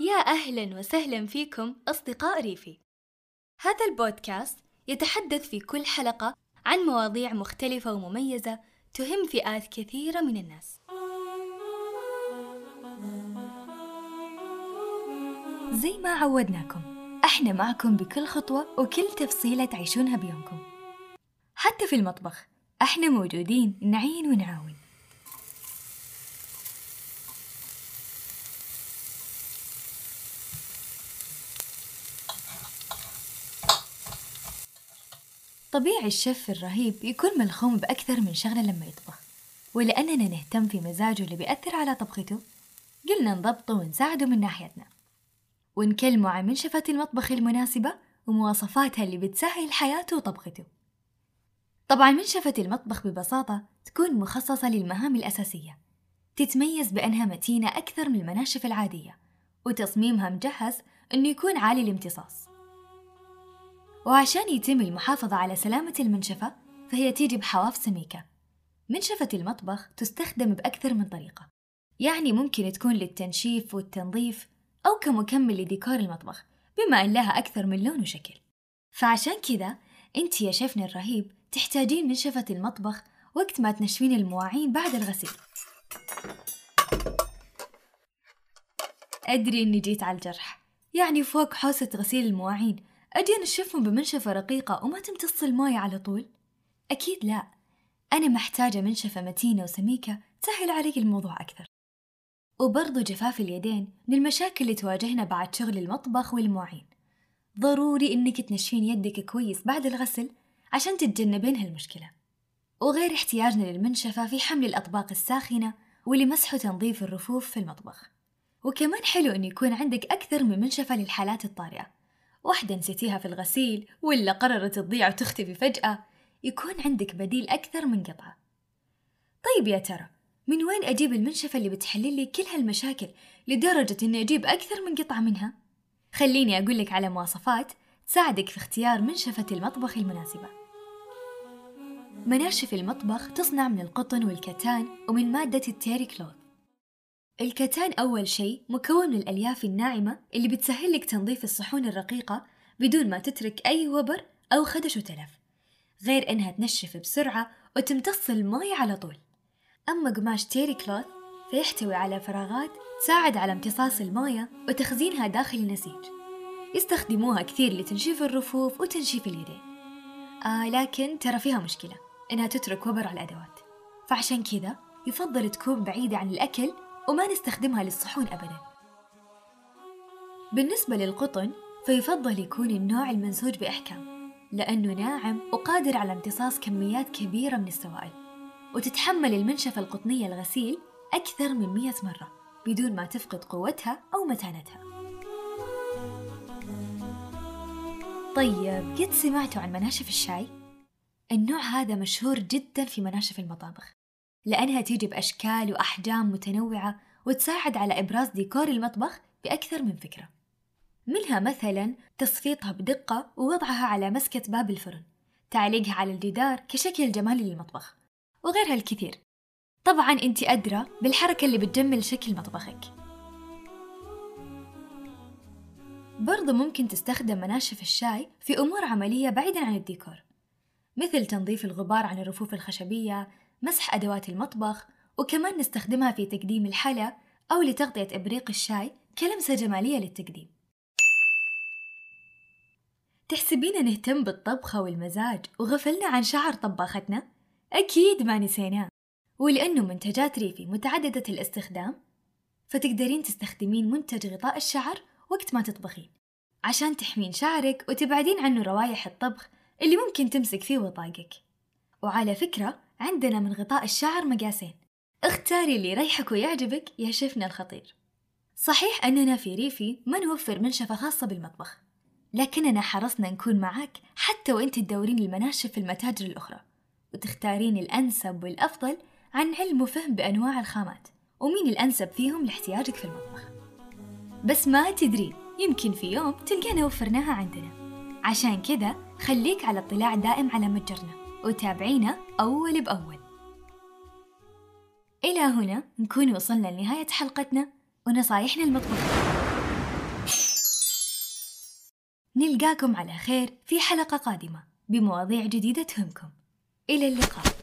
يا أهلا وسهلا فيكم أصدقاء ريفي. هذا البودكاست يتحدث في كل حلقة عن مواضيع مختلفة ومميزة تهم فئات كثيرة من الناس. زي ما عودناكم إحنا معكم بكل خطوة وكل تفصيلة تعيشونها بيومكم. حتى في المطبخ إحنا موجودين نعين ونعاون. طبيعي الشيف الرهيب يكون ملخوم بأكثر من شغلة لما يطبخ. ولأننا نهتم في مزاجه اللي بيأثر على طبخته. قلنا نضبطه ونساعده من ناحيتنا. ونكلمه عن منشفة المطبخ المناسبة ومواصفاتها اللي بتسهل حياته وطبخته. طبعا منشفة المطبخ ببساطة تكون مخصصة للمهام الأساسية. تتميز بأنها متينة أكثر من المناشف العادية. وتصميمها مجهز أنه يكون عالي الامتصاص. وعشان يتم المحافظة على سلامة المنشفة فهي تيجي بحواف سميكة. منشفة المطبخ تستخدم بأكثر من طريقة. يعني ممكن تكون للتنشيف والتنظيف أو كمكمل لديكور المطبخ بما أن لها أكثر من لون وشكل. فعشان كذا أنت يا شيفنا الرهيب تحتاجين منشفة المطبخ وقت ما تنشفين المواعين بعد الغسيل. أدري إني جيت على الجرح. يعني فوق حوسة غسيل المواعين. أجي أنشفهم بمنشفة رقيقة وما تمتص الماي على طول؟ أكيد لا. أنا محتاجة منشفة متينة وسميكة تسهل علي الموضوع أكثر. وبرضو جفاف اليدين من المشاكل اللي تواجهنا بعد شغل المطبخ والمواعين. ضروري إنك تنشفين يدك كويس بعد الغسل عشان تتجنبين هالمشكلة. وغير احتياجنا للمنشفة في حمل الأطباق الساخنة ولمسح وتنظيف الرفوف في المطبخ. وكمان حلو إنه يكون عندك أكثر من منشفة للحالات الطارئة. واحدة نسيتيها في الغسيل ولا قررت تضيع وتختفي فجأة يكون عندك بديل أكثر من قطعة. طيب يا ترى من وين أجيب المنشفة اللي بتحلل لي كل هالمشاكل لدرجة إني أجيب أكثر من قطعة منها؟ خليني أقول لك على مواصفات تساعدك في اختيار منشفة المطبخ المناسبة. مناشف المطبخ تصنع من القطن والكتان ومن مادة التيري كلوث. الكتان أول شيء مكون من الألياف الناعمة اللي بتسهل لك تنظيف الصحون الرقيقة بدون ما تترك أي وبر أو خدش وتلف غير إنها تنشف بسرعة وتمتص الماء على طول. أما قماش تيري كلوث فيحتوي على فراغات تساعد على امتصاص الموية وتخزينها داخل النسيج. يستخدموها كثير لتنشيف الرفوف وتنشيف اليدين. آه لكن ترى فيها مشكلة إنها تترك وبر على الأدوات. فعشان كذا يفضل تكون بعيدة عن الأكل وما نستخدمها للصحون أبدا. بالنسبة للقطن فيفضل يكون النوع المنسوج بإحكام لأنه ناعم وقادر على امتصاص كميات كبيرة من السوائل وتتحمل المنشفة القطنية الغسيل أكثر من مية مرة بدون ما تفقد قوتها أو متانتها. طيب قد سمعتوا عن مناشف الشاي؟ النوع هذا مشهور جدا في مناشف المطابخ. لأنها تيجي بأشكال وأحجام متنوعة وتساعد على إبراز ديكور المطبخ بأكثر من فكرة. منها مثلا تصفيطها بدقة ووضعها على مسكة باب الفرن تعليقها على الجدار كشكل جمالي للمطبخ وغيرها الكثير. طبعا أنت أدرى بالحركة اللي بتجمل شكل مطبخك. برضو ممكن تستخدم مناشف الشاي في أمور عملية بعيدا عن الديكور مثل تنظيف الغبار عن الرفوف الخشبية مسح أدوات المطبخ وكمان نستخدمها في تقديم الحلا أو لتغطية إبريق الشاي كلمسة جمالية للتقديم. تحسبين نهتم بالطبخة والمزاج وغفلنا عن شعر طباختنا؟ أكيد ما نسيناه ولأنه منتجات ريفي متعددة الاستخدام فتقدرين تستخدمين منتج غطاء الشعر وقت ما تطبخين عشان تحمين شعرك وتبعدين عنه روايح الطبخ اللي ممكن تمسك فيه وطاقك. وعلى فكرة عندنا من غطاء الشعر مقاسين. اختاري اللي يريحك ويعجبك يا شيفنا الخطير. صحيح أننا في ريفي ما نوفر منشفة خاصة بالمطبخ لكننا حرصنا نكون معك حتى وانت تدورين المناشف في المتاجر الأخرى وتختارين الأنسب والأفضل عن علم وفهم بأنواع الخامات ومين الأنسب فيهم لاحتياجك في المطبخ. بس ما تدرين يمكن في يوم تلقينا وفرناها عندنا. عشان كذا خليك على اطلاع دائم على متجرنا. وتابعينا أول بأول. إلى هنا نكون وصلنا لنهاية حلقتنا ونصايحنا المطبخية نلقاكم على خير في حلقة قادمة بمواضيع جديدة تهمكم. إلى اللقاء.